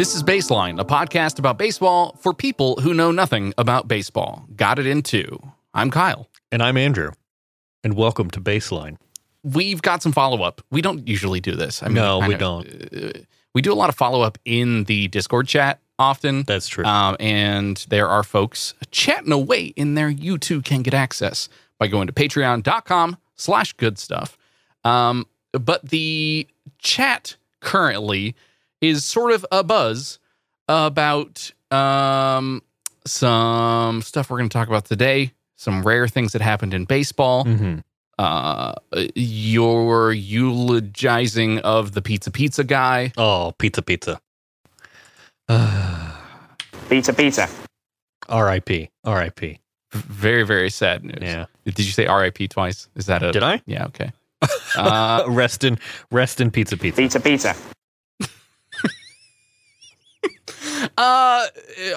This is Baseline, a podcast about baseball for people who know nothing about baseball. Got it in two. I'm Kyle. And I'm Andrew. And welcome to Baseline. We've got some follow up. We don't usually do this. I No, we don't. uh, we do a lot of follow up in the Discord chat often. That's true. Um, and there are folks chatting away in there. You too can get access by going to patreon.com slash good stuff. Um, but the chat currently is sort of a buzz about um, some stuff we're going to talk about today, some rare things that happened in baseball. Mhm. Uh, your eulogizing of the pizza pizza guy. Oh, pizza, pizza. Pizza, pizza. R.I.P. R.I.P. Very, very sad news. Yeah. Did you say RIP twice? Is that a Did I? Yeah, okay. Uh, rest in rest in pizza, pizza. Pizza, pizza. Uh,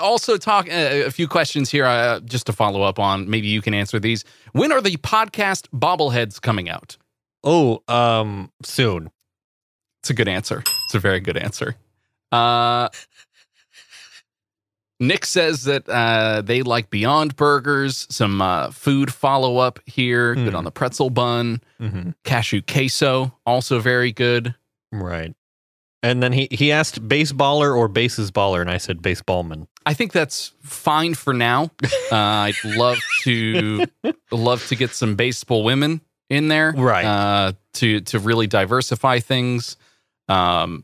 also, talk uh, a few questions here uh, just to follow up on. Maybe you can answer these. When are the podcast bobbleheads coming out? Oh, um, soon. It's a good answer. It's a very good answer. Uh, Nick says that uh, they like Beyond Burgers. Some uh, food follow up here. Good Hmm. on the pretzel bun. hmm Cashew queso, also very good. Right. And then he he asked baseballer or bases baller, and I said baseballman. I think that's fine for now. Uh, I'd love to love to get some baseball women in there, Right. Uh, to to really diversify things, um,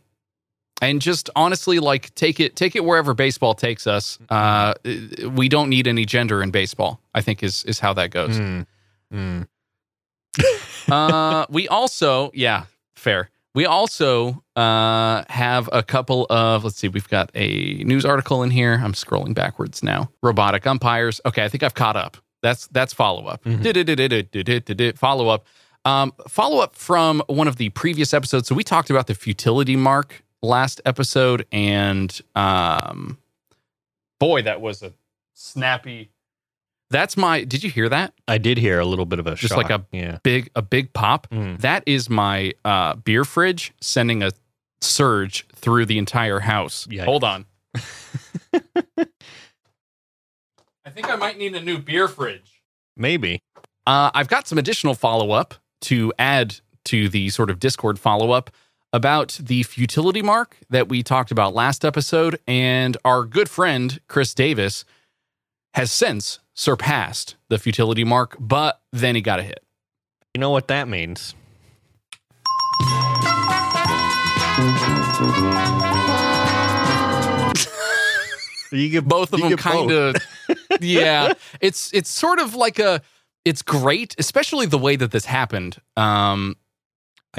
and just honestly, like take it take it wherever baseball takes us. Uh, we don't need any gender in baseball. I think is is how that goes. Mm. Mm. uh, we also, yeah, fair. We also uh, have a couple of, let's see, we've got a news article in here. I'm scrolling backwards now. Robotic umpires. Okay, I think I've caught up. That's that's follow up. Mhm. Follow up. Um, follow up from one of the previous episodes. So we talked about the futility mark last episode, and um, boy, that was a snappy. That's my. Did you hear that? I did hear a little bit of a Just shock. like a- yeah. Big a big pop. Mm. That is my uh, beer fridge sending a surge through the entire house. Yikes. Hold on. I think I might need a new beer fridge. Maybe. Uh, I've got some additional follow up to add to the sort of Discord follow up about the futility mark that we talked about last episode. And our good friend, Chris Davis, has since surpassed the futility mark, but then he got a hit. You know what that means? you get both of them kind of yeah it's it's sort of like a it's great especially the way that this happened um I-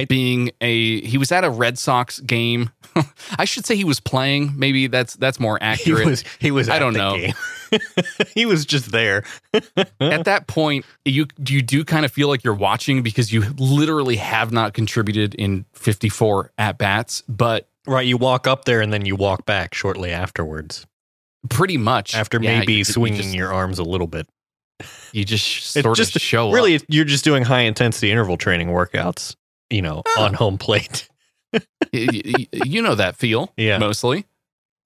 being a he was at a red sox game i should say he was playing maybe that's that's more He accurate was. He was. I don't know. he was just there. at that point you you do kind of feel like you're watching because you literally have not contributed in 54 at bats but Right. You walk up there and then you walk back shortly afterwards. pretty much After yeah, maybe you- you swinging just, your arms a little bit. you just It's sort just of show up. Really, you're just doing high intensity interval training workouts. You know, Ah. on home plate. You know that feel Yeah. mostly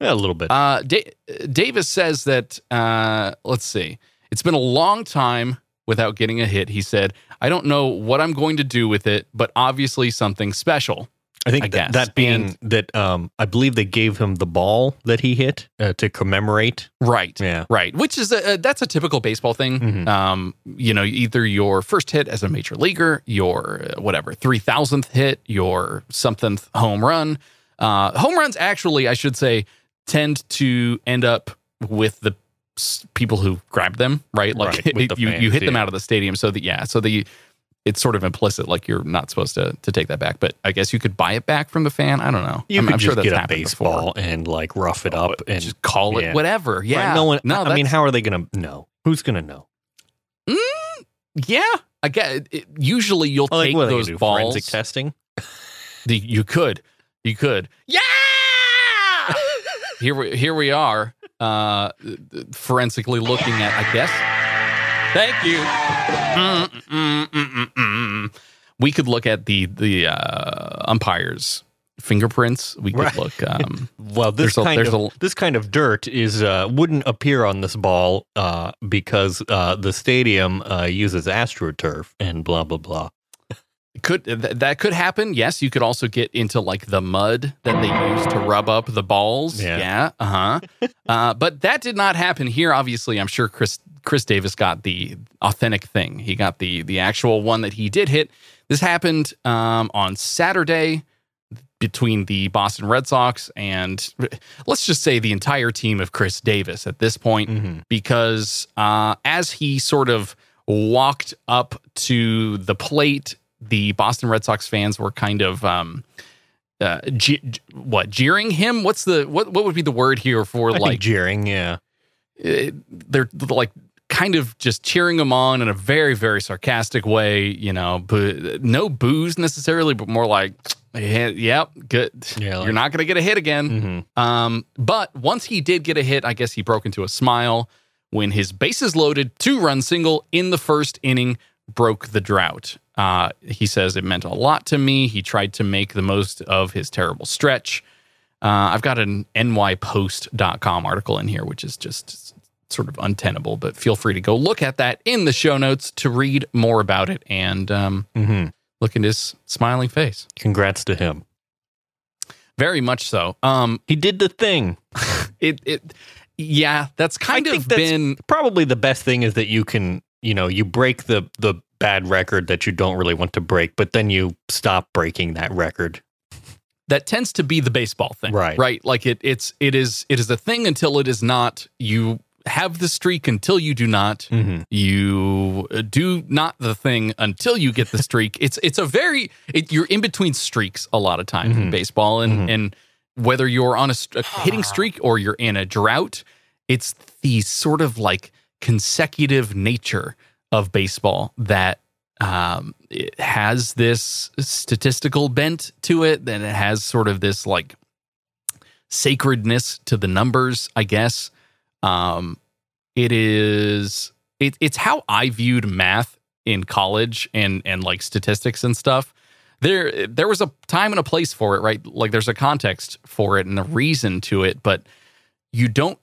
a little bit. Uh, da- Davis says that, uh, let's see, it's been a long time without getting a hit. He said, I don't know what I'm going to do with it, but obviously something special. I think I th- that being that um, I believe they gave him the ball that he hit uh, to commemorate. Right. Yeah. Right. Which is, a, that's a typical baseball thing. Mhm. Um, you know, either your first hit as a major leaguer, your uh, whatever, 3000th hit, your something home run. Uh, home runs actually, I should say, tend to end up with the people who grabbed them, right? Like Right, the you, you hit fans, them out of the stadium. So that, yeah, so the, it's sort of implicit, like you're not supposed to to take that back. But I guess you could buy it back from the fan. I don't know. You I'm, could I'm just sure that's get a baseball before. and like rough it up and just call it yeah. whatever. Right, Yeah. no one. No, I mean, how are they going to know? Who's going to know? Yeah, I get. It, usually, you'll Oh, like, take what are they gonna those do, balls. Forensic testing. The, you could, you could. Yeah. here we here we are, uh, forensically looking at. I guess. Thank you. Mm, mm, mm, mm, mm. We could look at the the uh, umpires fingerprints. We could Right. look. Um, Well, this There's a- kind of a- this kind of dirt is uh, wouldn't appear on this ball uh, because uh, the stadium uh, uses astroturf and blah blah blah. Could th- that could happen? Yes, you could also get into like the mud that they use to rub up the balls. Yeah. Yeah, uh-huh. uh But that did not happen here. Obviously, I'm sure Chris Chris Davis got the authentic thing. He got the the actual one that he did hit. This happened um, on Saturday between the Boston Red Sox and let's just say the entire team of Chris Davis at this point Mhm. because uh, as he sort of walked up to the plate, the Boston Red Sox fans were kind of um, uh, je- what jeering him. What's the what? What would be the word here for I like jeering, yeah. uh, they're like kind of just cheering him on in a very very sarcastic way. You know, but no boos necessarily, but more like. "Yeah, Yep, good. Yeah, like- You're not going to get a hit again. hmm Um, but once he did get a hit, I guess he broke into a smile when his bases loaded two run single in the first inning broke the drought. Uh, he says it meant a lot to me. He tried to make the most of his terrible stretch. Uh, I've got an nypost.com article in here, which is just sort of untenable, but feel free to go look at that in the show notes to read more about it and um, hmm look at his smiling face. Congrats to him. Very much so. Um, He did the thing. it, it, yeah, that's kind I of been Probably the best thing is that you can, you know, you break the the bad record that you don't really want to break, but then you stop breaking that record. that tends to be the baseball thing Right. right like it it's it is it is a thing until it is not you have the streak until you do not Mm-hmm. you uh, do not the thing until you get the streak it's it's a very it, you're in between streaks a lot of times in Mhm. baseball and Mhm. and whether you're on a, a hitting streak or you're in a drought it's the sort of like consecutive nature of baseball that um, it has this statistical bent to it, and it has sort of this like sacredness to the numbers, I guess. Um, it is it, it's how I viewed math in college and and like statistics and stuff. There there was a time and a place for it, right? Like there's a context for it and a reason to it, but you don't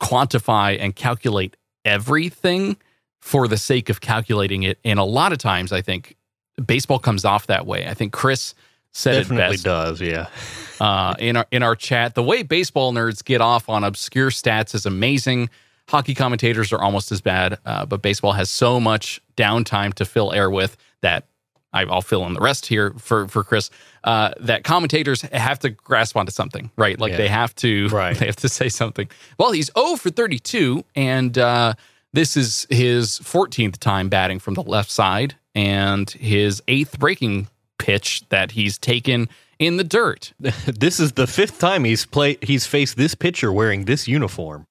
quantify and calculate everything for the sake of calculating it. And a lot of times, I think baseball comes off that way. I think Chris said Definitely it best does, yeah. uh, in our in our chat. The way baseball nerds get off on obscure stats is amazing. Hockey commentators are almost as bad, uh, but baseball has so much downtime to fill air with that I'll fill in the rest here for for Chris. Uh, that commentators have to grasp onto something, right? Like Yeah. they have to, Right. They have to say something. Well, he's 0 for 32, and uh, this is his 14th time batting from the left side, and his eighth breaking pitch that he's taken in the dirt. this is the fifth time he's play he's faced this pitcher wearing this uniform.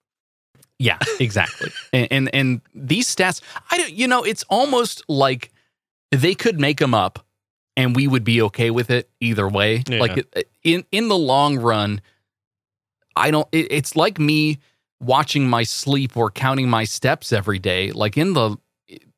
Yeah, exactly. and, and and these stats, I don't. You know, it's almost like they could make them up, and we would be okay with it either way. Yeah. Like in in the long run, I don't. It, it's like me watching my sleep or counting my steps every day. Like in the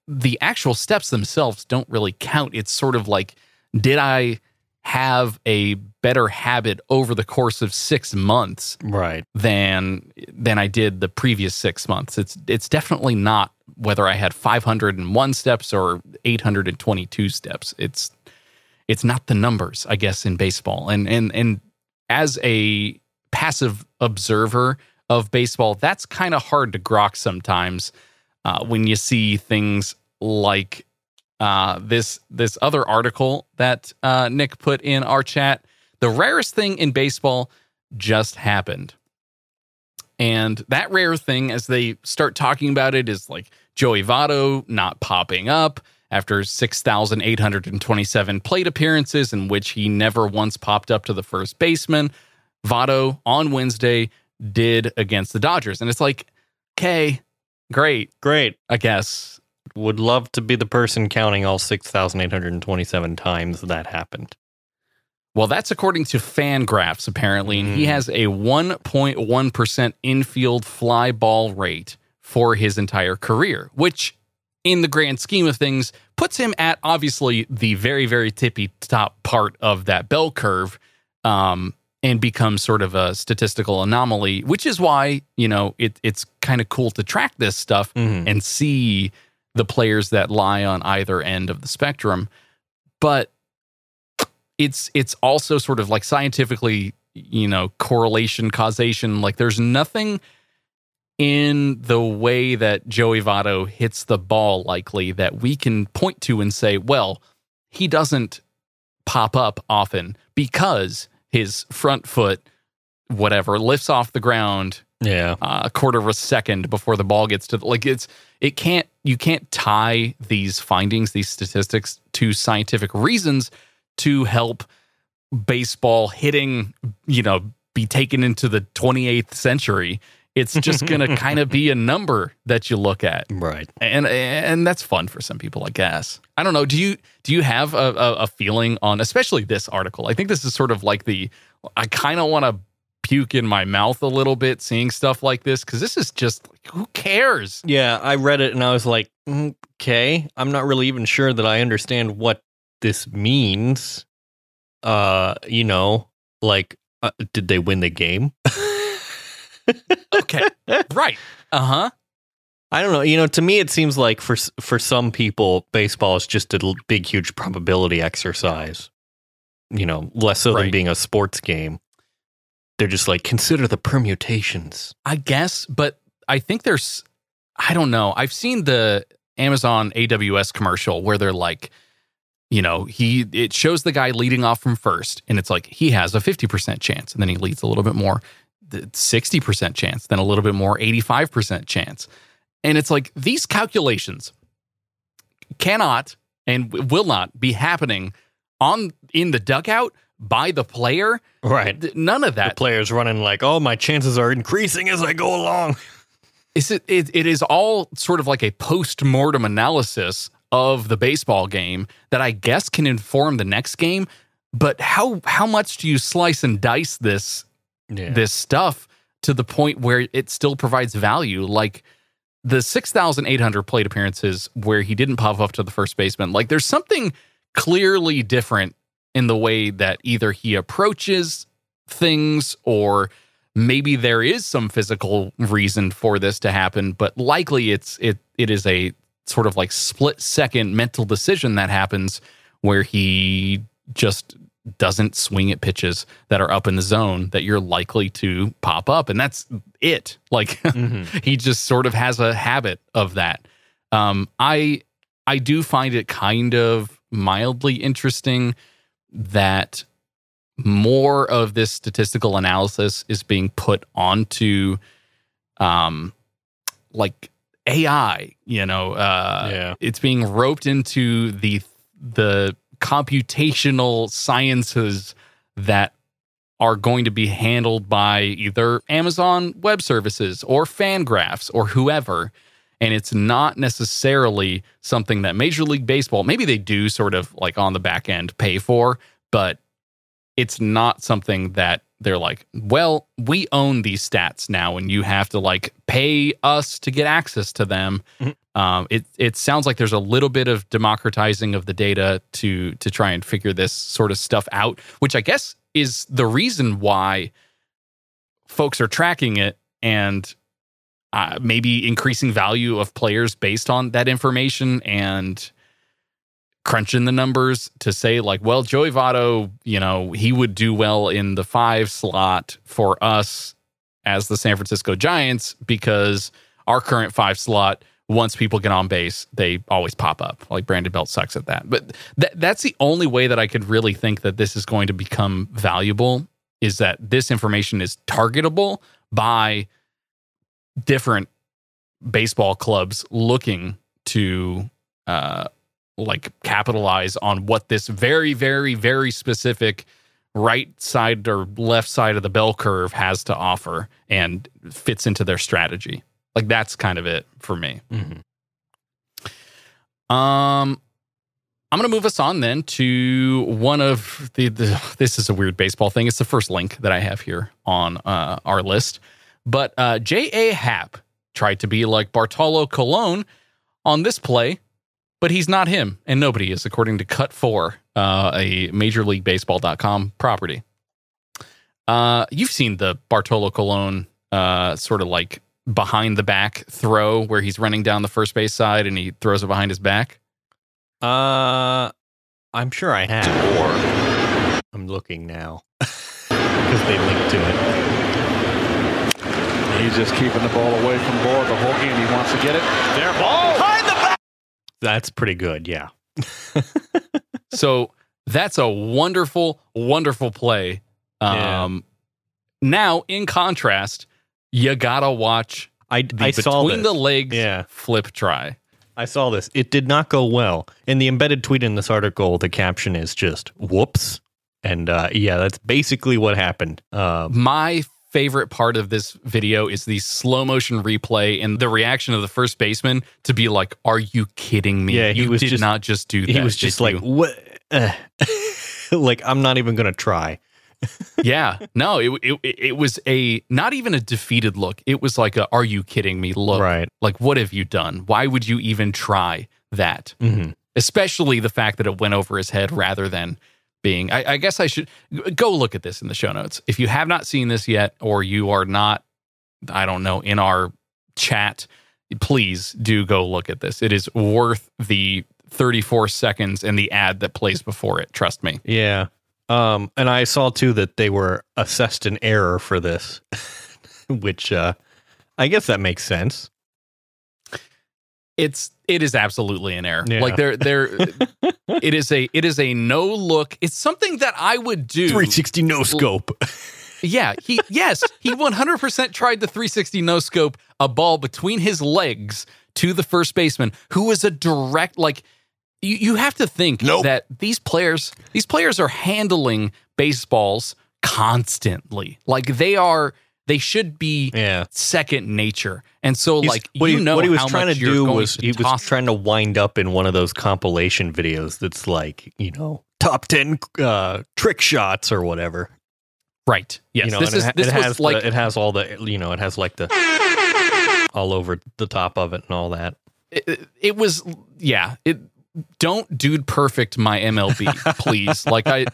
the actual steps themselves don't really count. It's sort of like, did I have a better habit over the course of six months? Right. than than I did the previous six months. It's it's definitely not whether I had 501 steps or 822 steps. It's it's not the numbers, I guess, in baseball. And and and as a passive observer of baseball, that's kind of hard to grok sometimes uh, when you see things like uh, this this other article that uh, Nick put in our chat. The rarest thing in baseball just happened. And that rare thing, as they start talking about it, is like Joey Votto not popping up after 6,827 plate appearances, in which he never once popped up to the first baseman. Votto on Wednesday did against the Dodgers. And it's like, okay, great, Great. I guess. Would love to be the person counting all 6,827 times that happened. Well, that's according to Fangraphs, apparently. And he Mm. has a 1.1% infield fly ball rate for his entire career, which, in the grand scheme of things, puts him at obviously the very, very tippy top part of that bell curve. um, and becomes sort of a statistical anomaly, which is why, you know, it, it's kind of cool to track this stuff Mhm. and see the players that lie on either end of the spectrum. But it's it's also sort of like scientifically, you know, correlation, causation. Like there's nothing in the way that Joey Votto hits the ball likely that we can point to and say, well, he doesn't pop up often because his front foot, whatever, lifts off the ground Yeah. uh, a quarter of a second before the ball gets to the, like it's it can't you can't tie these findings these statistics to scientific reasons to help baseball hitting you know be taken into the 28th century it's just going to kind of be a number that you look at Right. and and that's fun for some people i guess i don't know do you do you have a, a, a feeling on especially this article i think this is sort of like the i kind of want to puke in my mouth a little bit seeing stuff like this because this is just who cares Yeah, I read it and I was like, "Mm, okay, I'm not really even sure that I understand what this means. Uh, you know, like, uh, did they win the game? okay right uh-huh I don't know. You know, to me, it seems like for for some people, baseball is just a big, huge probability exercise. You know, less so than being a sports game. They're just like consider the permutations. i guess but i think there's i don't know i've seen the amazon aws commercial where they're like you know he it shows the guy leading off from first and it's like he has a 50% chance and then he leads a little bit more the 60% chance then a little bit more 85% chance and it's like these calculations cannot and will not be happening on in the dugout by the player Right. None of that. The player's running like, oh, my chances are increasing as I go along. is it, it it is all sort of like a post-mortem analysis of the baseball game that I guess can inform the next game. But how how much do you slice and dice this Yeah. this stuff to the point where it still provides value? Like the six thousand eight hundred plate appearances where he didn't pop up to the first baseman. Like there's something clearly different in the way that either he approaches things or maybe there is some physical reason for this to happen but likely it's it it is a sort of like split second mental decision that happens where he just doesn't swing at pitches that are up in the zone that you're likely to pop up and that's it like Mhm. he just sort of has a habit of that um i i do find it kind of mildly interesting that more of this statistical analysis is being put onto um like AI, you know, uh Yeah. it's being roped into the the computational sciences that are going to be handled by either Amazon Web Services or Fangraphs or whoever. And it's not necessarily something that Major League Baseball, maybe they do sort of like on the back end pay for, but it's not something that they're like, well, we own these stats now and you have to like pay us to get access to them. Mhm. Um, it it sounds like there's a little bit of democratizing of the data to to try and figure this sort of stuff out, which I guess is the reason why folks are tracking it and uh, maybe increasing value of players based on that information and crunching the numbers to say like, well, Joey Votto, you know, he would do well in the five slot for us as the San Francisco Giants because our current five slot, once people get on base, they always pop up. Like Brandon Belt sucks at that. But th- that's the only way that I could really think that this is going to become valuable is that this information is targetable by different baseball clubs looking to uh, like capitalize on what this very, very, very specific right side or left side of the bell curve has to offer and fits into their strategy. Like that's kind of it for me. Mhm. Um, I'm going to move us on then to one of the, the. This is a weird baseball thing. It's the first link that I have here on uh, our list. But uh, J.A. Happ tried to be like Bartolo Colon on this play, but he's not him, and nobody is, according to Cut 4, uh, a Major League Baseball.com property. Uh, you've seen the Bartolo Colon uh, sort of like behind the back throw where he's running down the first base side and he throws it behind his back. Uh, I'm sure I have. Or I'm looking now because they linked to it. He's just keeping the ball away from Bohr the whole game. He wants to get it. There, ball. Behind the back. That's pretty good. Yeah. so that's a wonderful, wonderful play. Yeah. Um, Now, in contrast, you gotta watch I, the I saw between this. the legs Yeah. flip try. I saw this. It did not go well. In the embedded tweet in this article, the caption is just "whoops," and uh, yeah, that's basically what happened. Uh, My favorite part of this video is the slow motion replay and the reaction of the first baseman to be like, "Are you kidding me? Yeah, he you was did just- not just do that." he was just like, you?" "What?" Uh, like I'm not even gonna try. "Yeah, no." It, it it was a not even a defeated look. It was like a, "Are you kidding me?" Look, Right. like what have you done? Why would you even try that? hmm especially the fact that it went over his head rather than being I, I guess i should go look at this in the show notes if you have not seen this yet or you are not i don't know in our chat please do go look at this it is worth the 34 seconds and the ad that plays before it trust me Yeah. Um, and I saw too that they were assessed an error for this, which uh, I guess that makes sense. It's it is absolutely an error Yeah. like there there it is a it is a no look it's something that i would do 360 no scope. Yeah, he yes, he 100% tried the 360 no scope a ball between his legs to the first baseman who was a direct like you, you have to think Nope. that these players these players are handling baseballs constantly. Like they are they should be yeah. second nature. And so He's- like what you he, know what he was trying to do was to he was trying to wind up in one of those compilation videos that's like you know top 10 uh, trick shots or whatever right. Yes. you know this is it, this it has like the, it has all the you know it has like the all over the top of it and all that it, it was yeah it don't dude perfect my mlb please. Like i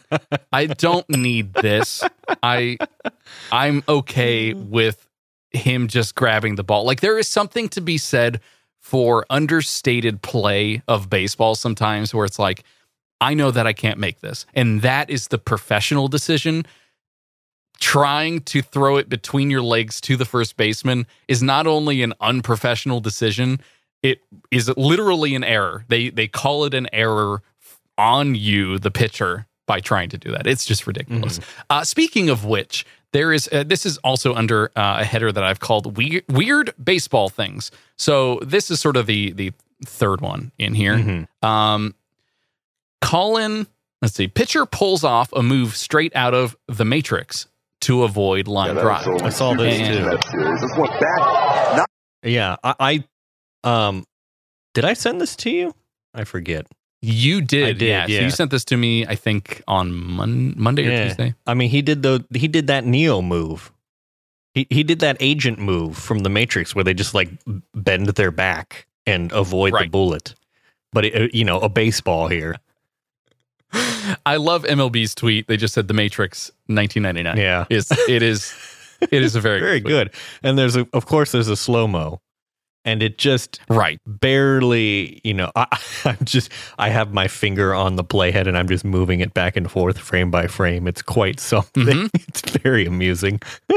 i don't need this. I i'm okay with him just grabbing the ball. Like there is something to be said for understated play of baseball sometimes where it's like i know that i can't make this. And that is the professional decision. Trying to throw it between your legs to the first baseman is not only an unprofessional decision it is literally an error. They they call it an error on you, the pitcher, by trying to do that. It's just ridiculous. Uh, speaking of which, there is uh, this is also under uh, a header that I've called weird, weird baseball things. So this is sort of the the third one in here. Mhm. Um, Colin, let's see, pitcher pulls off a move straight out of the Matrix to avoid line drive. I saw this And- too This went back. yeah I, I um did i send this to you i forget You did, I did, yeah. So you sent this to me, I think, on Mon- Monday or Tuesday. I mean, he did the he did that Neo move. He he did that agent move from the Matrix where they just like bend their back and avoid the bullet. But it, uh, you know, a baseball here. I love MLB's tweet. They just said The Matrix 1999. Yeah. Is it is it is a very Very tweet. good. And there's a, of course there's a slow mo, and it just Right. barely, you know, I, I'm just I have my finger on the playhead and I'm just moving it back and forth frame by frame. It's quite something. Mhm. It's very amusing.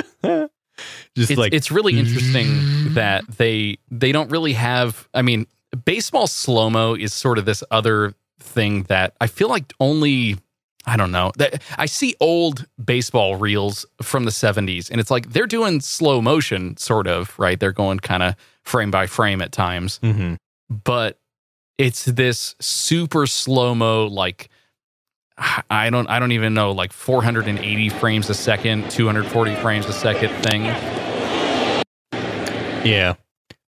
just It's, like it's really interesting that they they don't really have. I mean, baseball slow mo is sort of this other thing that I feel like only. I don't know. That I see old baseball reels from the 70s and it's like they're doing slow motion sort of, right? They're going kind of frame by frame at times. Mhm. but it's this super slow mo like I don't I don't even know like 480 frames a second, 240 frames a second thing. yeah.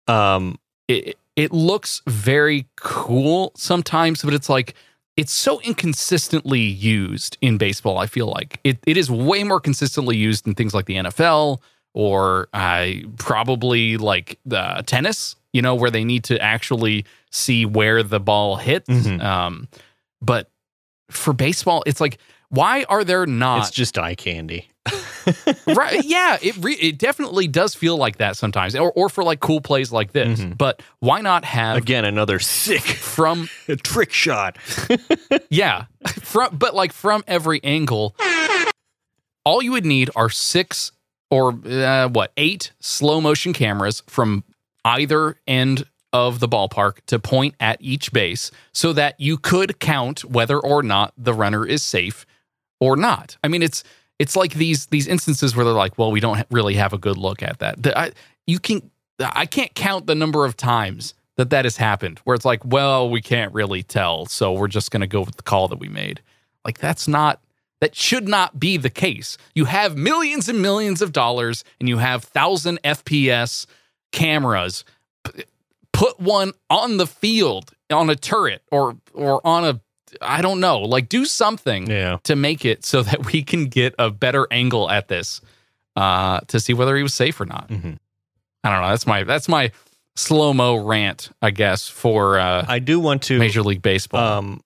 Um It it looks very cool sometimes, but it's like it's so inconsistently used in baseball. I feel like it, it is way more consistently used in things like the NFL or uh, probably like the tennis. You know, where they need to actually see where the ball hits. Mhm. Um, but for baseball, it's like, why are there not? It's just eye candy. right? Yeah, it re- it definitely does feel like that sometimes, or or for like cool plays like this. Mhm. But why not have Again, another sick from a trick shot. yeah from but like from every angle? All you would need are six or uh, what eight slow motion cameras from either end of the ballpark to point at each base, so that you could count whether or not the runner is safe or not. I mean, it's it's like these these instances where they're like, well, we don't really have a good look at that. The, I, you can I can't count the number of times that that has happened where it's like, well, we can't really tell, so we're just going to go with the call that we made. Like that's not that should not be the case. You have millions and millions of dollars and you have 1000 FPS cameras. P- Put one on the field on a turret or or on a I don't know, like do something Yeah. to make it so that we can get a better angle at this uh, to see whether he was safe or not. Mhm. I don't know. That's my that's my slow mo rant, I guess, for uh, I do want to Major League Baseball. Um,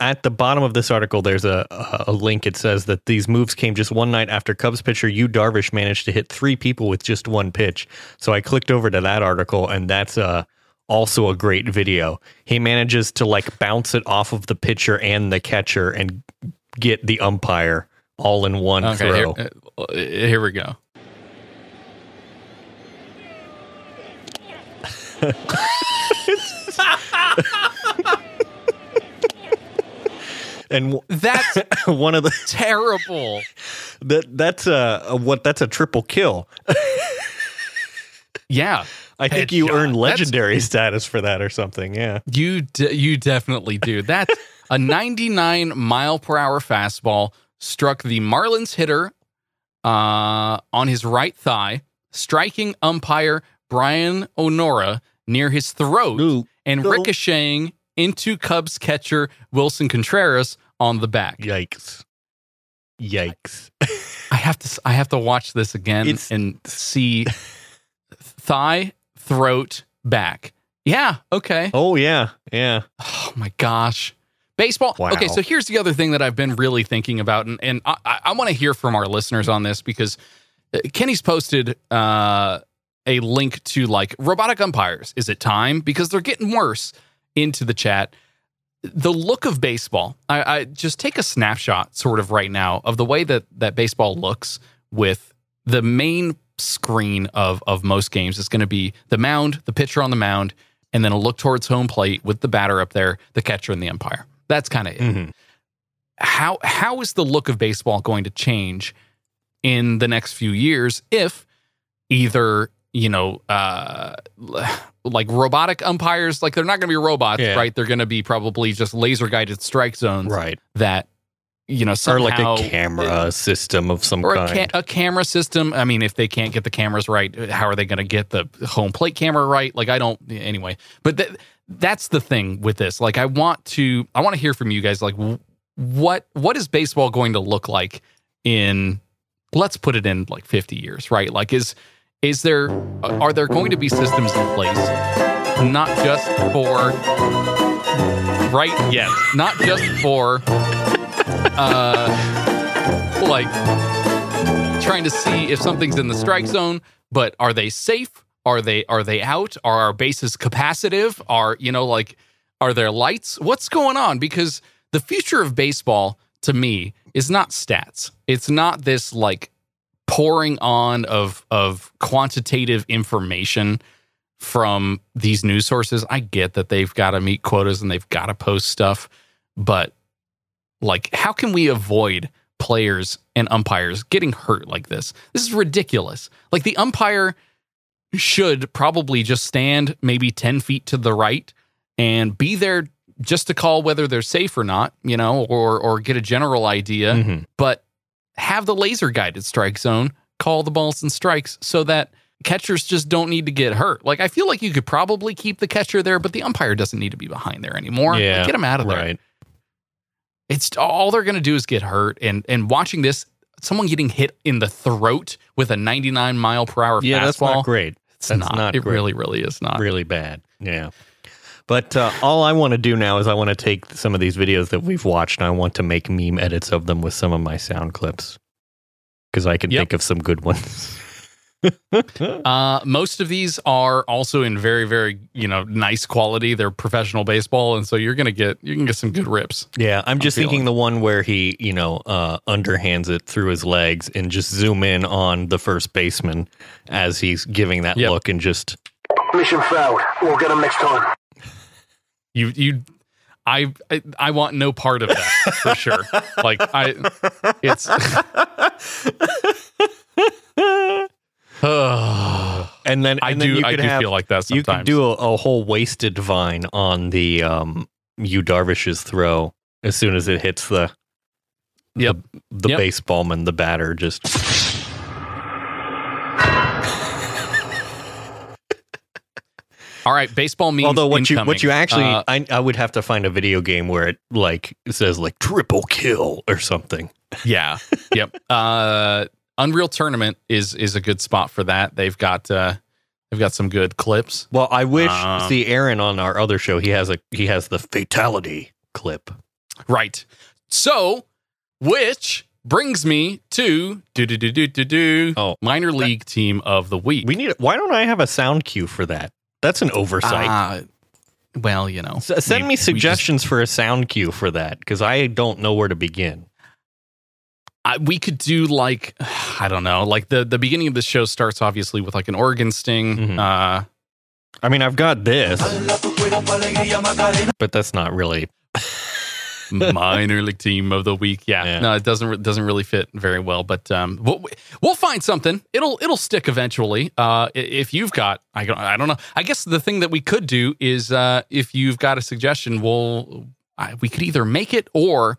at the bottom of this article, there's a, a link. It says that these moves came just one night after Cubs pitcher Yu Darvish managed to hit three people with just one pitch. So I clicked over to that article, and that's uh, also a great video. He manages to like bounce it off of the pitcher and the catcher and get the umpire all in one okay, throw. uh, here we go. And That's one of the terrible. that that's a, what that's a triple kill. Yeah, I think you Headshot. earn That's- legendary status for that or something. Yeah. you d- you definitely do. That's a 99 mile per hour fastball struck the Marlins hitter uh, on his right thigh, striking umpire Brian O'Nora near his throat and ricocheting into Cubs catcher Willson Contreras on the back. Yikes. Yikes. I have to I have to watch this again It's- and see thigh, throat, back. Yeah, okay. Oh yeah. Yeah. Oh my gosh. Baseball. Wow. Okay, so here's the other thing that I've been really thinking about, and, and I, I, want to hear from our listeners on this because uh, Kenny's posted uh, a link to like robotic umpires. Is it time? Because they're getting worse into the chat. The look of baseball, I, I just take a snapshot sort of right now of the way that that baseball looks with the main screen of of most games is going to be the mound, the pitcher on the mound, and then a look towards home plate with the batter up there, the catcher and the umpire. That's kind of it. Mhm. How how is the look of baseball going to change in the next few years if either you know uh like robotic umpires like they're not going to be robots Yeah. right they're going to be probably just laser guided strike zones Right. that you know Or somehow like a camera system of some or a, kind. ca- a camera system. I mean, if they can't get the cameras right, how are they going to get the home plate camera right? Like, I don't. Anyway, but th- that's the thing with this. Like, I want to. I want to hear from you guys. Like, what what is baseball going to look like in? Let's put it in like fifty years, right? Like, is is there are there going to be systems in place, not just for right? Yes, not just for uh, like trying to see if something's in the strike zone, but are they safe? Are they are they out? Are our bases capacitive? Are you know like are there lights? What's going on? Because the future of baseball to me is not stats. It's not this like pouring on of of quantitative information from these news sources. I get that they've got to meet quotas and they've got to post stuff, but like how can we avoid players and umpires getting hurt like this? This is ridiculous. Like the umpire should probably just stand maybe 10 feet to the right and be there just to call whether they're safe or not, you know, or or get a general idea, Mhm. but have the laser guided strike zone call the balls and strikes so that catchers just don't need to get hurt. Like I feel like you could probably keep the catcher there, but the umpire doesn't need to be behind there anymore. Like, Yeah, get him out of there. Right. It's all they're going to do is get hurt. And and watching this, someone getting hit in the throat with a 99 mile per hour Yeah, that's fastball. not great. It's That's not. not It great. really, really is not. Really bad. Yeah. But uh, all I want to do now is I want to take some of these videos that we've watched and I want to make meme edits of them with some of my sound clips. because I can Yep. think of some good ones. Uh, most of these are also in very, very, you know, nice quality. They're professional baseball, and so you're gonna get you can get some good rips. Yeah, I'm just feeling thinking the one where he, you know, uh, underhands it through his legs and just zoom in on the first baseman as he's giving that Yep. look and just Mission failed. We'll get him next time. You you, I I, I want no part of that for sure. Like I, it's. and then I and then do you I do have, feel like that Sometimes. you could do a, a whole wasted vine on the um Yu Darvish's throw as soon as it hits the Yep. the, the Yep. baseballman, the batter just All right, baseball means. Although what you what you actually Uh, I I would have to find a video game where it like says like triple kill or something. Yeah. yep. Uh Unreal Tournament is is a good spot for that. They've got uh they've got some good clips. Well, I wish Um, see Aaron on our other show. He has a he has the fatality clip. Right. So, which brings me to do do do do do do Oh. minor league team of the week. We need. Why don't I have a sound cue for that? That's an oversight. Uh, well, you know. S- send we- me we just- suggestions for a sound cue for that because I don't know where to begin. I, we could do like I don't know, like the the beginning of the show starts obviously with like an organ sting. Mhm. Uh I mean, I've got this, but that's not really. Minor league team of the week. Yeah, Yeah. no, it doesn't doesn't really fit very well, but um, we'll, we'll find something. It'll it'll stick eventually. Uh, if you've got, I don't, I don't know. I guess the thing that we could do is, uh, if you've got a suggestion, we'll I, we could either make it or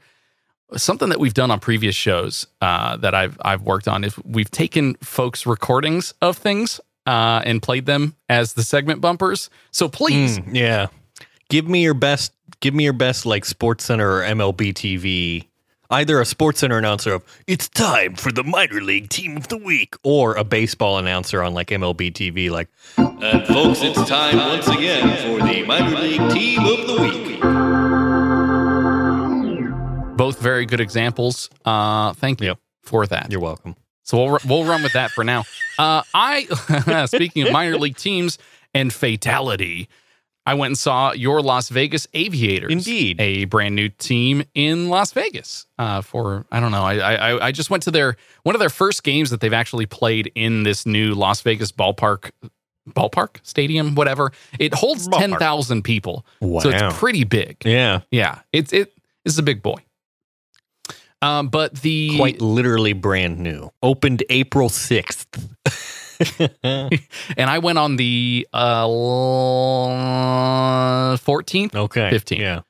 something that we've done on previous shows uh, that I've I've worked on. If we've taken folks' recordings of things. Uh, and played them as the segment bumpers. So please, Mm, yeah, give me your best. Give me your best, like Sports Center or MLB TV. Either a Sports Center announcer of "It's time for the minor league team of the week," or a baseball announcer on like MLB TV, like And folks, it's time once again for the minor league team of the week. both very good examples. Uh, thank you Yep. for that. "You're welcome." So we'll we'll run with that for now. Uh, I speaking of minor league teams and fatality, I went and saw your Las Vegas Aviators. Indeed. a brand new team in Las Vegas. Uh, for I don't know, I, I I just went to their one of their first games that they've actually played in this new Las Vegas ballpark. Ballpark stadium, whatever. It holds ten thousand people, so it's pretty big. Yeah, Yeah, it's it is a big boy. Um, but the quite literally brand new. Opened April sixth. and I went on the uh, fourteenth, okay, 15th, Yeah,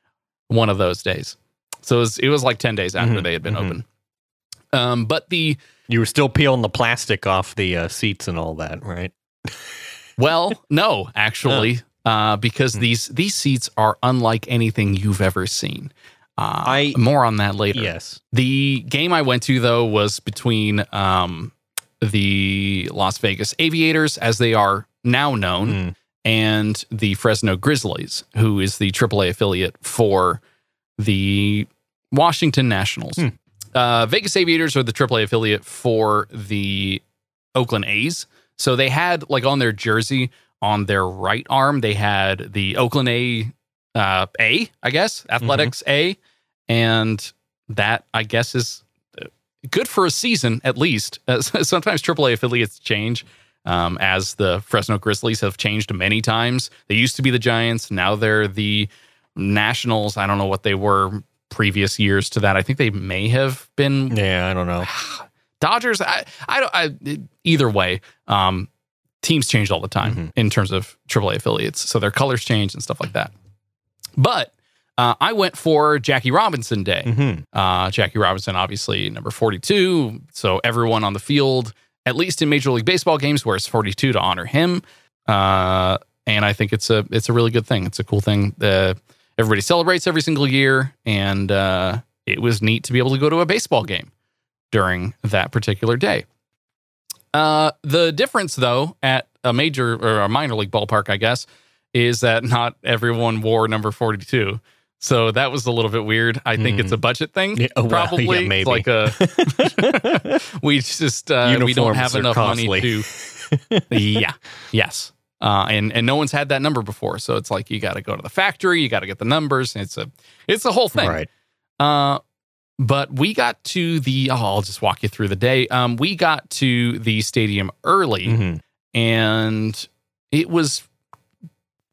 one of those days. So it was, it was like ten days after Mhm, they had been mhm. open. Um, but the you were still peeling the plastic off the uh, seats and all that, right? well, no, actually, uh, because Hmm. these these seats are unlike anything you've ever seen. Uh, I- more on that later. Yes. The game I went to though was between um, the Las Vegas Aviators, as they are now known, Mm. and the Fresno Grizzlies, who is the AAA affiliate for the Washington Nationals. Hmm. Uh, Vegas Aviators are the AAA affiliate for the Oakland A's. So they had like on their jersey on their right arm, they had the Oakland A, uh, A, I guess, athletics A, and that I guess is good for a season at least. Uh, sometimes AAA affiliates change. Um, as the Fresno Grizzlies have changed many times. They used to be the Giants. Now they're the Nationals. I don't know what they were previous years to that. I think they may have been Yeah, I don't know. Dodgers. I, I don't. I, either way, um, teams change all the time Mhm. in terms of AAA affiliates, so their colors change and stuff like that. But uh, I went for Jackie Robinson Day. hmm Uh, Jackie Robinson, obviously number 42. So everyone on the field, at least in Major League Baseball games, wears 42 to honor him. Uh, and I think it's a it's a really good thing. It's a cool thing. that everybody celebrates every single year, and uh, it was neat to be able to go to a baseball game during that particular day. Uh, the difference, though, at a major or a minor league ballpark, I guess, is that not everyone wore number 42. So that was a little bit weird. I think it's a budget thing. Mm. Yeah, well, yeah, probably It's maybe. like a we just uh, we don't have enough costly. money to. yeah. Yes. Uh, and and no one's had that number before, so it's like you got to go to the factory, you got to get the numbers. It's a it's a whole thing. Right. Uh, but we got to the. Oh, I'll just walk you through the day. Um, we got to the stadium early, Mhm. and it was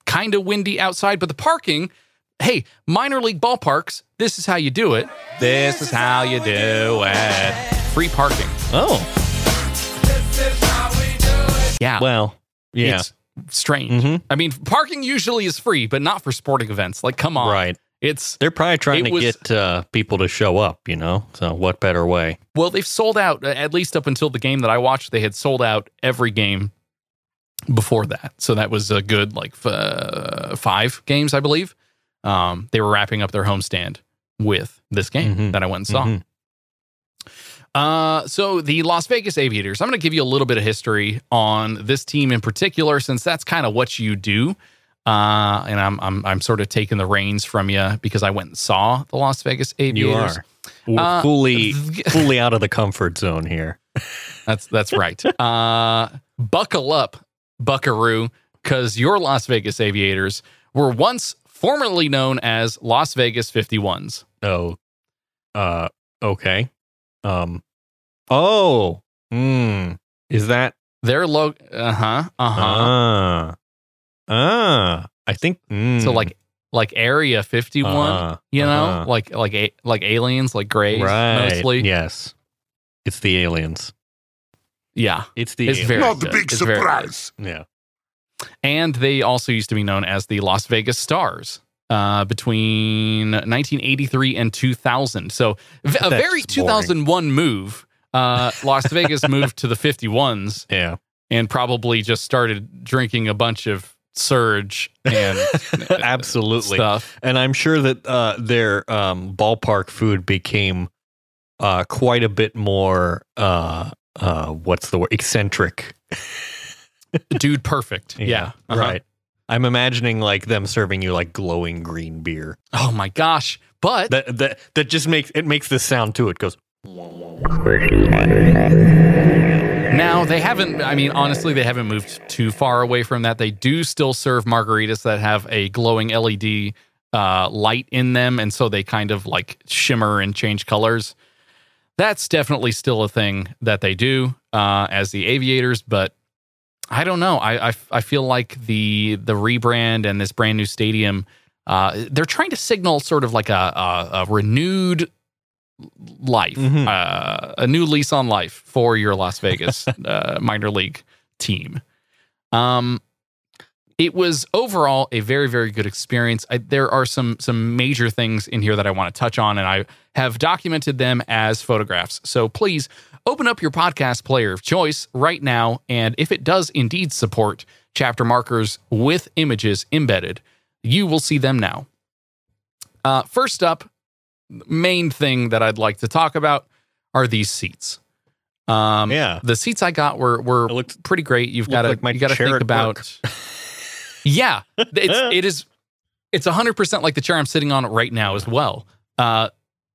kind of windy outside. But the parking, hey, minor league ballparks. This is how you do it. This is how you do it. Free parking. Oh, Yeah. well, yeah. It's strange. Mhm. I mean, parking usually is free, but not for sporting events. Like, come on. Right. It's They're probably trying It to was- get uh, people to show up, you know? So, what better way? Well, they've sold out uh, at least up until the game that I watched. They had sold out every game before that, so that was a good like f- uh, five games, I believe. Um, they were wrapping up their homestand with this game Mhm. that I went and saw. Mhm. Uh, so the Las Vegas Aviators. I'm going to give you a little bit of history on this team in particular, since that's kind of what you do. Uh, and I'm I'm I'm sort of taking the reins from you because I went and saw the Las Vegas Aviators. You are Uh, fully, fully out of the comfort zone here. That's that's right. uh, buckle up, Buckaroo, because your Las Vegas Aviators were once formerly known as Las Vegas 51s. Oh, uh, okay. Um, oh, hmm. Is that, Their logo, uh huh, uh huh. ah, ah, I think, mm, So like like Area 51, uh-huh, you know, uh-huh. like like a, like aliens, like grays right. mostly. Yes. It's the aliens. Yeah, It's the it's aliens. very Not the good. big It's very good. surprise. yeah. And they also used to be known as the Las Vegas Stars uh, between 1983 and 2000. So v- a very boring. 2001 move. Uh, Las Vegas moved to the 51s Yeah. and probably just started drinking a bunch of Surge and Absolutely. stuff. And I'm sure that uh, their um, ballpark food became uh, quite a bit more, uh, uh, what's the word, eccentric. Dude, perfect. Yeah. uh-huh. Right. I'm imagining like them serving you like glowing green beer. Oh my gosh. But That that that just makes it makes this sound too. it. Goes Now they haven't. I mean, honestly, they haven't moved too far away from that. They do still serve margaritas that have a glowing LED uh, light in them, and so they kind of like shimmer and change colors. That's definitely still a thing that they do uh, as the aviators, but I don't know. I, I I feel like the the rebrand and this brand new stadium, uh, they're trying to signal sort of like a, a, a renewed life, Mhm. uh, a new lease on life for your Las Vegas uh, minor league team. Um, it was overall a very very good experience. I, there are some some major things in here that I want to touch on, and I have documented them as photographs. So please open up your podcast player of choice right now, and if it does indeed support chapter markers with images embedded, you will see them now. Uh, first up, main thing that I'd like to talk about are these seats. Um, Yeah. the seats I got were were looked- pretty great. You've got to like you got to think about. yeah, it's it is it's hundred percent like the chair I'm sitting on right now as well. Uh,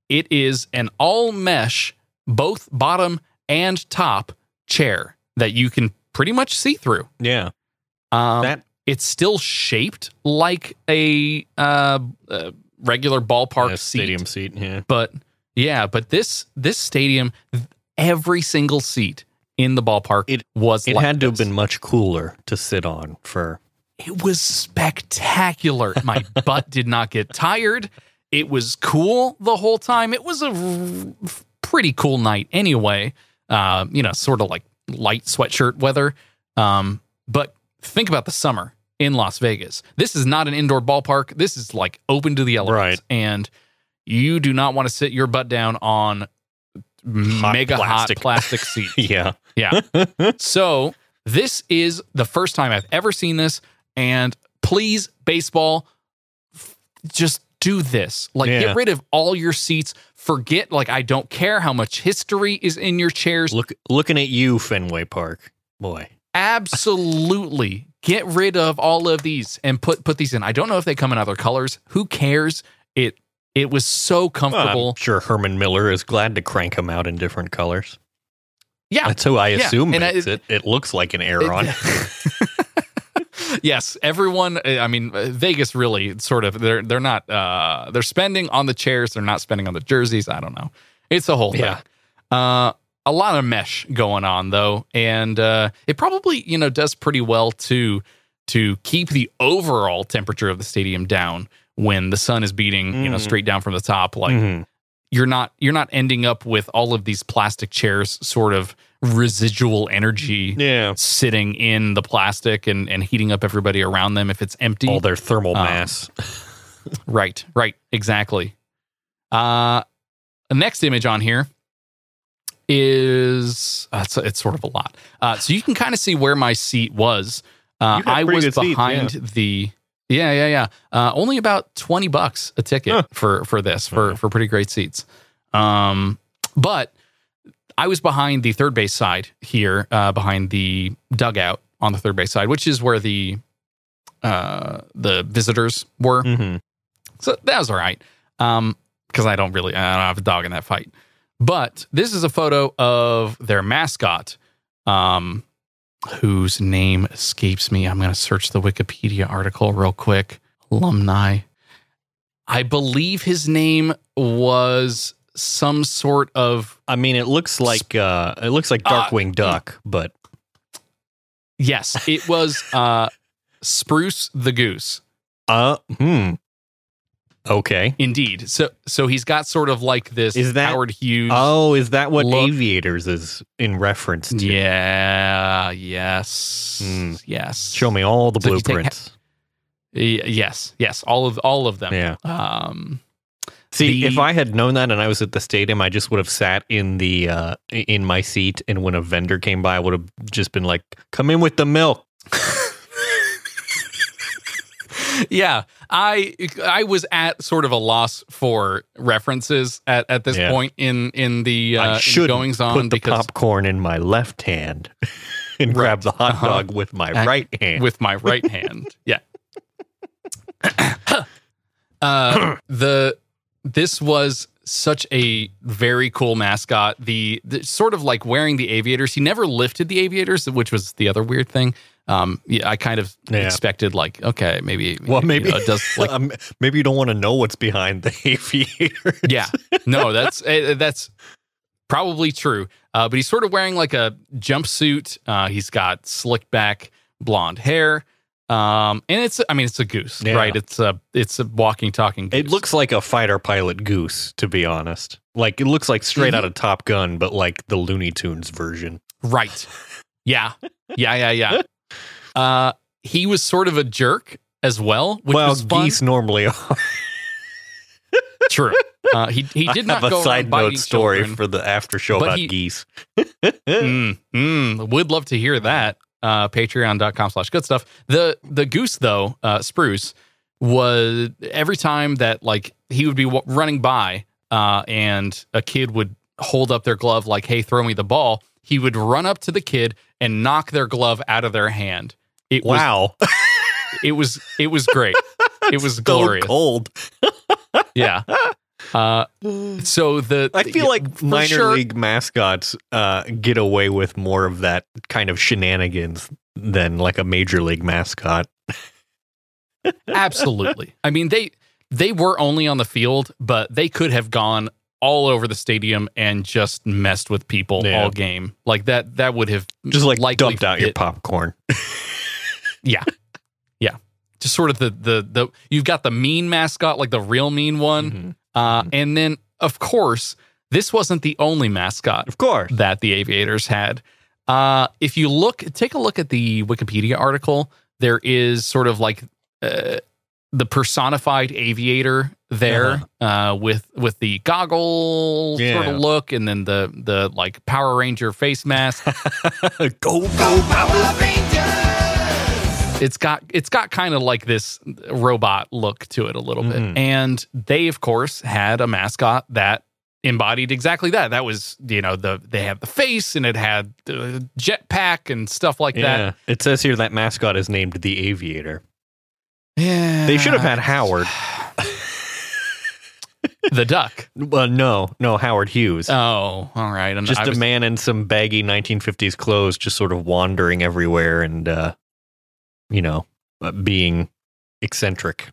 it is an all mesh, both bottom and top chair that you can pretty much see through. yeah. Um, that it's still shaped like a uh, uh, regular ballpark yeah, stadium seat. Yeah. but yeah, but this this stadium, every single seat in the ballpark It- was It like had to have been much cooler to sit on for. It was spectacular. My butt did not get tired. It was cool the whole time. It was a r- pretty cool night anyway. Uh, you know, sort of like light sweatshirt weather. Um, but think about the summer in Las Vegas. This is not an indoor ballpark. This is like open to the elements. Right. And you do not want to sit your butt down on mega plastic. hot plastic seats. Yeah. Yeah. so this is the first time I've ever seen this. And please, baseball, f- just do this. Like, Yeah. get rid of all your seats. Forget, like, I don't care how much history is in your chairs. Look, looking at you, Fenway Park. Boy. Absolutely. Get rid of all of these and put put these in. I don't know if they come in other colors. Who cares? it it was so Well, comfortable. I'm sure Herman Miller is glad to crank them out in different colors. yeah, That's who I Yeah, assume and I- makes it. It looks like an Aeron. yes, everyone. uh, I mean, uh, Vegas really sort of they're they're not uh, they're spending on the chairs. They're not spending on the jerseys. I don't know. It's a whole thing. Yeah. Uh, a lot of mesh going on though, and uh, it probably you know does pretty well to to keep the overall temperature of the stadium down when the sun is beating you know Mhm. straight down from the top. Like Mhm. you're not you're not ending up with all of these plastic chairs sort of residual energy Yeah. sitting in the plastic and, and heating up everybody around them if it's empty. All their thermal Um, mass. right, right, exactly. Uh, the next image on here is uh, it's, it's sort of a lot. Uh, so you can kind of see where my seat was. Uh, I was good seats, behind the. Yeah, yeah, yeah. Uh, only about twenty bucks a ticket Huh. for for this for for pretty great seats. Um, but I was behind the third base side here, uh, behind the dugout on the third base side, which is where the uh, the visitors were. Mhm. So that was all right. Um, because I don't really, I don't have a dog in that fight. But this is a photo of their mascot, um, whose name escapes me. I'm going to search the Wikipedia article real quick. Alumni. I believe his name was some sort of I mean, it looks like uh, it looks like Uh, Darkwing Duck, but yes, it was uh, Spruce the Goose. uh, hmm. Okay. Indeed. So so he's got sort of like this Is that- Howard Hughes. Oh, is that what Look- Aviators is in reference to? Yeah. Yes. Hmm. Yes. Show me all the So you take- blueprints. Yes. Yes. All of all of them. Yeah. Um. See, The- if I had known that and I was at the stadium, I just would have sat in the uh, in my seat, and when a vendor came by, I would have just been like, "Come in with the milk." Yeah. I I was at sort of a loss for references at, at this Yeah. point in in the I uh, should goings on put the because popcorn in my left hand and grab the hot Uh-huh. dog with my right hand. with my right hand. Yeah. uh, the this was such a very cool mascot. The, the sort of like wearing the aviators. He never lifted the aviators, which was the other weird thing. Um, yeah, I kind of Yeah. expected like, okay, maybe. well, you maybe know, does like um, maybe you don't want to know what's behind the aviator. yeah no that's eh, that's probably true uh, but he's sort of wearing like a jumpsuit uh, he's got slicked back blonde hair um, and it's i mean it's a goose Yeah. right it's a it's a walking talking goose. It looks like a fighter pilot goose, to be honest. Like it looks like straight Mhm. out of Top Gun, but like the Looney Tunes version. right yeah yeah yeah yeah uh, he was sort of a jerk as well which well, geese normally are. true uh, he, he did not have go a side note story children. for the after show about he- geese. mm, mm, would love to hear that. Uh, Patreon.com slash good stuff. The the goose though, uh, Spruce was every time that like he would be w- running by, uh, and a kid would hold up their glove like, "Hey, throw me the ball." He would run up to the kid and knock their glove out of their hand. It was Wow, it was it was great. it was so glorious. cold. Yeah. Uh, so the I feel like minor sure- league mascots uh, get away with more of that kind of shenanigans than like a major league mascot. Absolutely. I mean, they they were only on the field, but they could have gone all over the stadium and just messed with people Yeah. all game. Like that that would have Just like likely dumped out your popcorn. Yeah. Yeah. Just sort of the the the you've got the mean mascot, like the real mean one. Mhm. Uh and then of course, this wasn't the only mascot Of course. that the aviators had. Uh, if you look, take a look at the Wikipedia article. There is sort of like uh, the personified aviator there uh with with the goggle sort of look, and then the the like Power Ranger face mask. go go Power it's got it's got kind of like this robot look to it a little Mhm. bit, and they of course had a mascot that embodied exactly that. That was you know the they had the face and it had the jetpack and stuff like that. Yeah. It says here that mascot is named the Aviator. Yeah. They should have had Howard. the duck. Well, no, no, Howard Hughes. Oh, all right. And just a man in some baggy 1950s clothes, just sort of wandering everywhere and, uh, you know, uh, being eccentric.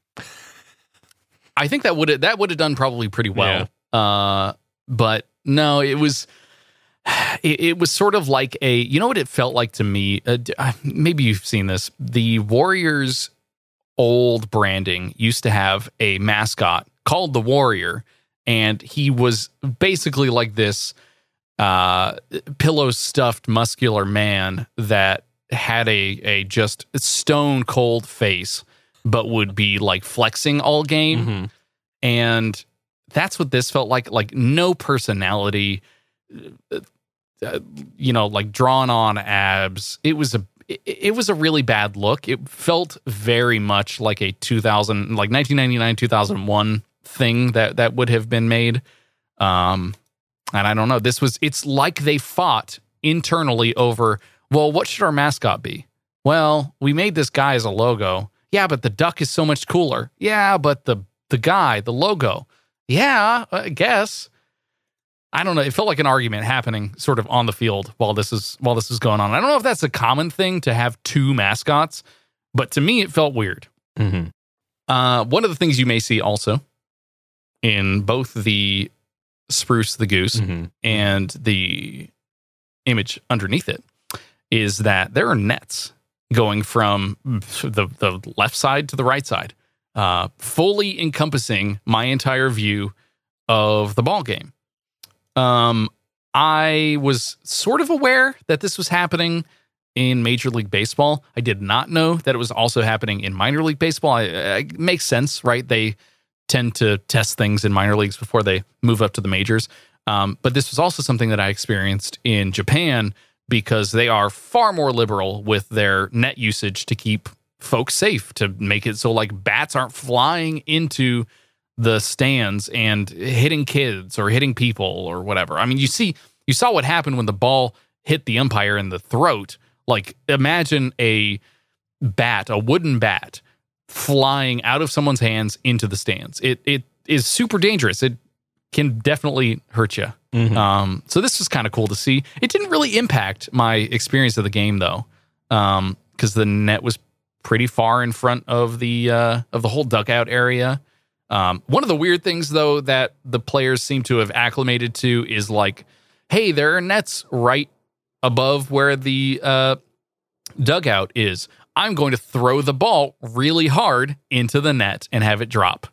I think that would that would have done probably pretty well. Uh, but no, it was it, it was sort of like a you know what it felt like to me. Uh, uh, maybe you've seen this. The Warriors' old branding used to have a mascot called the Warrior, and he was basically like this uh, pillow stuffed muscular man that had a a just stone cold face but would be like flexing all game. Mhm. and that's what this felt like like no personality uh, uh, you know like drawn on abs. It was a it, it was a really bad look. It felt very much like a 2000 like 1999 2001 thing that that would have been made. Um and i don't know. This was it's like they fought internally over well what should our mascot be? Well we made this guy as a logo. Yeah but the duck is so much cooler. Yeah but the the guy the logo. Yeah i guess. I don't know. It felt like an argument happening sort of on the field while this is while this is going on. I don't know if that's a common thing to have two mascots but to me it felt weird. Mhm. uh, one of the things you may see also in both the spruce the goose Mhm. and the image underneath it is that there are nets going from the, the left side to the right side, uh, fully encompassing my entire view of the ball game. Um, I was sort of aware that this was happening in Major League Baseball. I did not know that it was also happening in minor league baseball. It makes sense, right? They tend to test things in minor leagues before they move up to the majors. Um, but this was also something that I experienced in Japan because they are far more liberal with their net usage to keep folks safe, to make it so like bats aren't flying into the stands and hitting kids or hitting people or whatever. I mean, you see, you saw what happened when the ball hit the umpire in the throat. Like, imagine a bat, a wooden bat, flying out of someone's hands into the stands. It it is super dangerous. It can definitely hurt you. Mhm. Um, so this was kind of cool to see. It didn't really impact my experience of the game though, because the net was pretty far in front of the uh, of the whole dugout area. Um, one of the weird things though that the players seem to have acclimated to is like, hey, there are nets right above where the uh, dugout is. I'm going to throw the ball really hard into the net and have it drop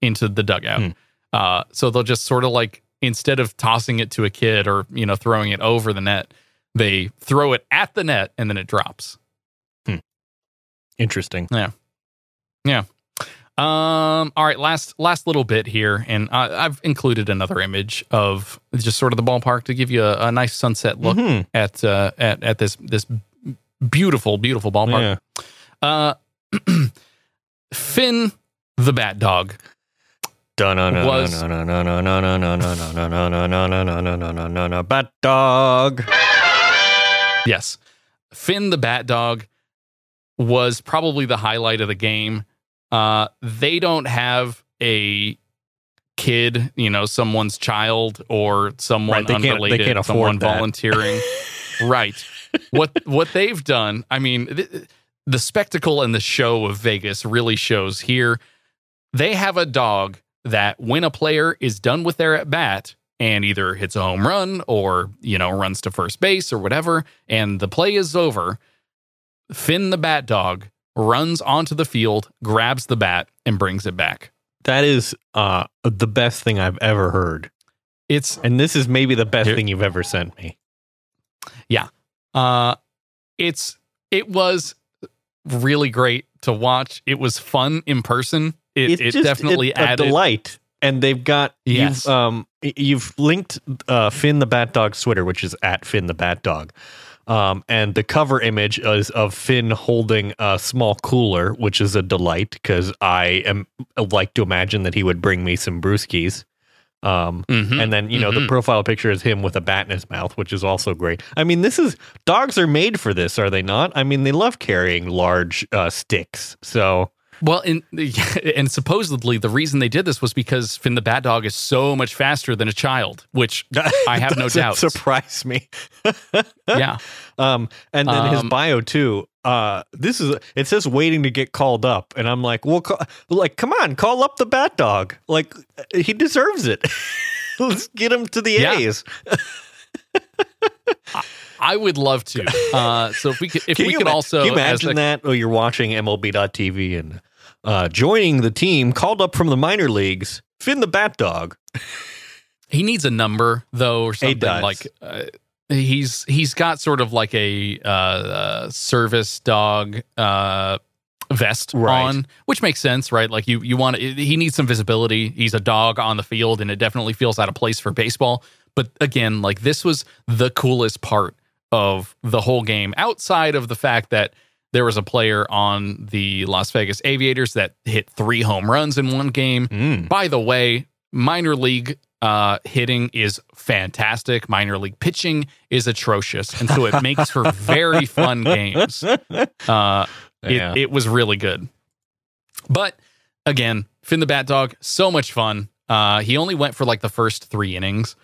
into the dugout. Hmm. Uh, so they'll just sort of like instead of tossing it to a kid or you know throwing it over the net, they throw it at the net and then it drops. Interesting. Yeah. Yeah. Um. All right. Last last little bit here, and I, I've included another image of just sort of the ballpark to give you a, a nice sunset look Mhm. at uh, at at this this beautiful beautiful ballpark. Yeah. Uh, Finn the Bat Dog was Bat Dog. Yes. Finn the Bat Dog was probably the highlight of the game. Uh, they don't have a kid, you know, someone's child or someone right, they unrelated, can't, they can't someone that. volunteering. right. What what they've done, I mean, th- the spectacle and the show of Vegas really shows here. They have a dog that when a player is done with their at bat and either hits a home run or, you know, runs to first base or whatever, and the play is over, Finn the bat dog runs onto the field, grabs the bat, and brings it back. That is uh the best thing I've ever heard. It's And this is maybe the best thing you've ever sent me. Yeah, uh it's it was really great to watch. It was fun in person. It, it just- definitely it's a delight. And they've got Yes. you've um you've linked uh Finn the Bat Dog's Twitter, which is at Finn the Bat Dog. Um, and the cover image is of Finn holding a small cooler, which is a delight because I am like to imagine that he would bring me some brewskis. Um, Mhm. and then you know the Mhm. profile picture is him with a bat in his mouth, which is also great. I mean, this is dogs are made for this, are they not? I mean, they love carrying large uh, sticks. So Well, and and supposedly the reason they did this was because Finn the Bat Dog is so much faster than a child, which I have no doubt. Surprise me. yeah, Um, and then his Um, bio too. Uh, this is it says waiting to get called up, and I'm like, well, ca- like, come on, call up the bat dog. Like, he deserves it. Let's get him to the Yeah. A's. I would love to. Uh, so if we could, if Can we could also, can you imagine that? Oh, you're watching MLB.TV and uh, joining the team called up from the minor leagues. Finn the bat dog. he needs a number though, or something does. like. Uh, he's he's got sort of like a uh, uh, service dog uh, vest Right. on, which makes sense, right? Like you you want he needs some visibility. He's a dog on the field, and it definitely feels out of place for baseball. But again, like this was the coolest part of the whole game, outside of the fact that there was a player on the Las Vegas Aviators that hit three home runs in one game. Mm. By the way, minor league uh, hitting is fantastic. Minor league pitching is atrocious, and so it makes for very fun games. Uh, it, Yeah. it was really good. But again, Finn the Bat Dog, so much fun. Uh, he only went for like the first three innings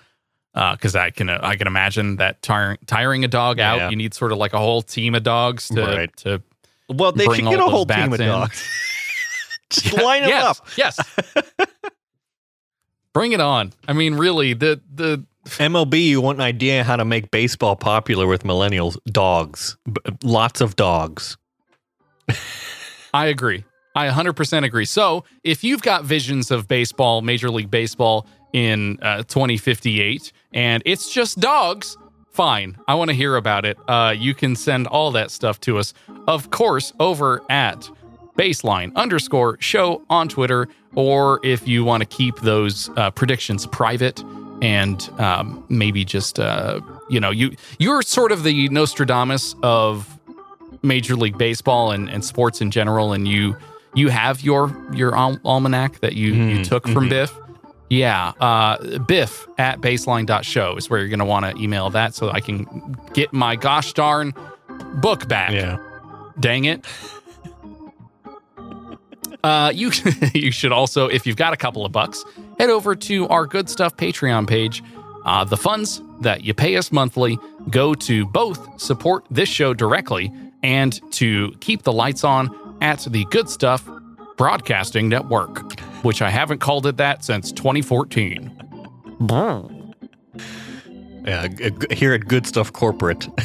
Uh, because I can uh, I can imagine that tiring tiring a dog out. Yeah. You need sort of like a whole team of dogs to Right. to Well, they should get a whole team of in. dogs. Just line them yes, up. Yes. Bring it on. I mean, really, the the MLB, you want an idea how to make baseball popular with millennials? Dogs. B- lots of dogs. I agree. I 100% agree. So, if you've got visions of baseball, Major League Baseball in uh, 2058, and it's just dogs, fine. I want to hear about it. Uh, you can send all that stuff to us, of course, over at baseline underscore show on Twitter, or if you want to keep those uh, predictions private and um, maybe just uh, you know you you're sort of the Nostradamus of Major League Baseball and, and sports in general, and you you have your your al- almanac that you you Mhm, took from mhm. Biff. Yeah, uh, Biff at baseline.show is where you're going to want to email that so I can get my gosh darn book back. Yeah. Dang it. Uh, you you should also, if you've got a couple of bucks, head over to our Good Stuff Patreon page. Uh, the funds that you pay us monthly go to both support this show directly and to keep the lights on at the Good Stuff Broadcasting Network, which I haven't called it that since 2014. Yeah. Here at Good Stuff Corporate.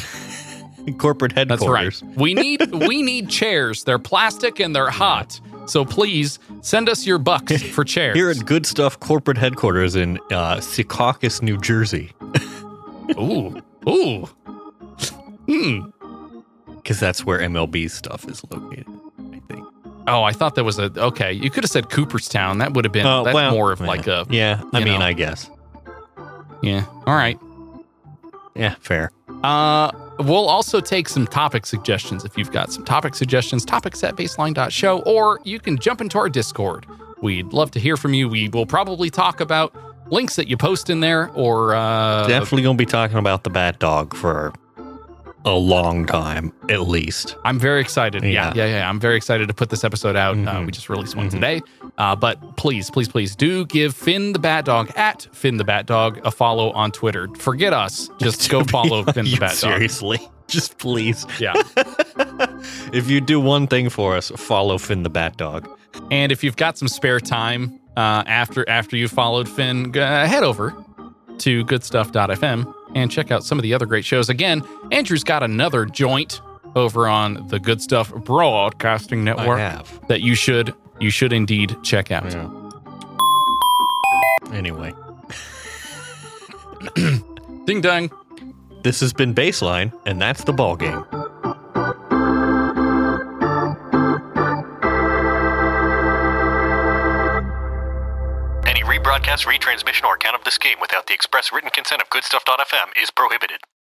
Corporate That's headquarters. right. We need we need chairs. They're plastic and they're hot. So please send us your bucks for chairs. Here at Good Stuff Corporate Headquarters in uh, Secaucus, New Jersey. Ooh. Ooh. Hmm. Because that's where MLB stuff is located. Oh, I thought that was a okay. You could have said Cooperstown. That would have been Oh, that's well, more of yeah. like a Yeah, I mean, know. I guess. yeah. All right. Yeah, fair. Uh, we'll also take some topic suggestions if you've got some topic suggestions. Topics at baseline.show, or you can jump into our Discord. We'd love to hear from you. We will probably talk about links that you post in there, or uh, Definitely going to be talking about the Bat Dog for a long time, at least. I'm very excited. Yeah, Yeah. yeah, yeah. I'm very excited to put this episode out. Uh, Mhm. we just released one Mhm. today. Uh, but please, please, please do give Finn the Bat Dog at Finn the Bat Dog a follow on Twitter. Forget us. Just go follow Finn the Bat Dog. Seriously. Just please. Yeah. if you do one thing for us, follow Finn the Bat Dog. And if you've got some spare time uh, after after you followed Finn, uh, head over to goodstuff.fm and check out some of the other great shows. Again, Andrew's got another joint over on the Good Stuff Broadcasting Network that you should you should indeed check out. Yeah. Anyway, Ding dong. this has been Baseline, and that's the ball game. Any rebroadcast, retransmission, or account of this game without the express written consent of GoodStuff.fm is prohibited.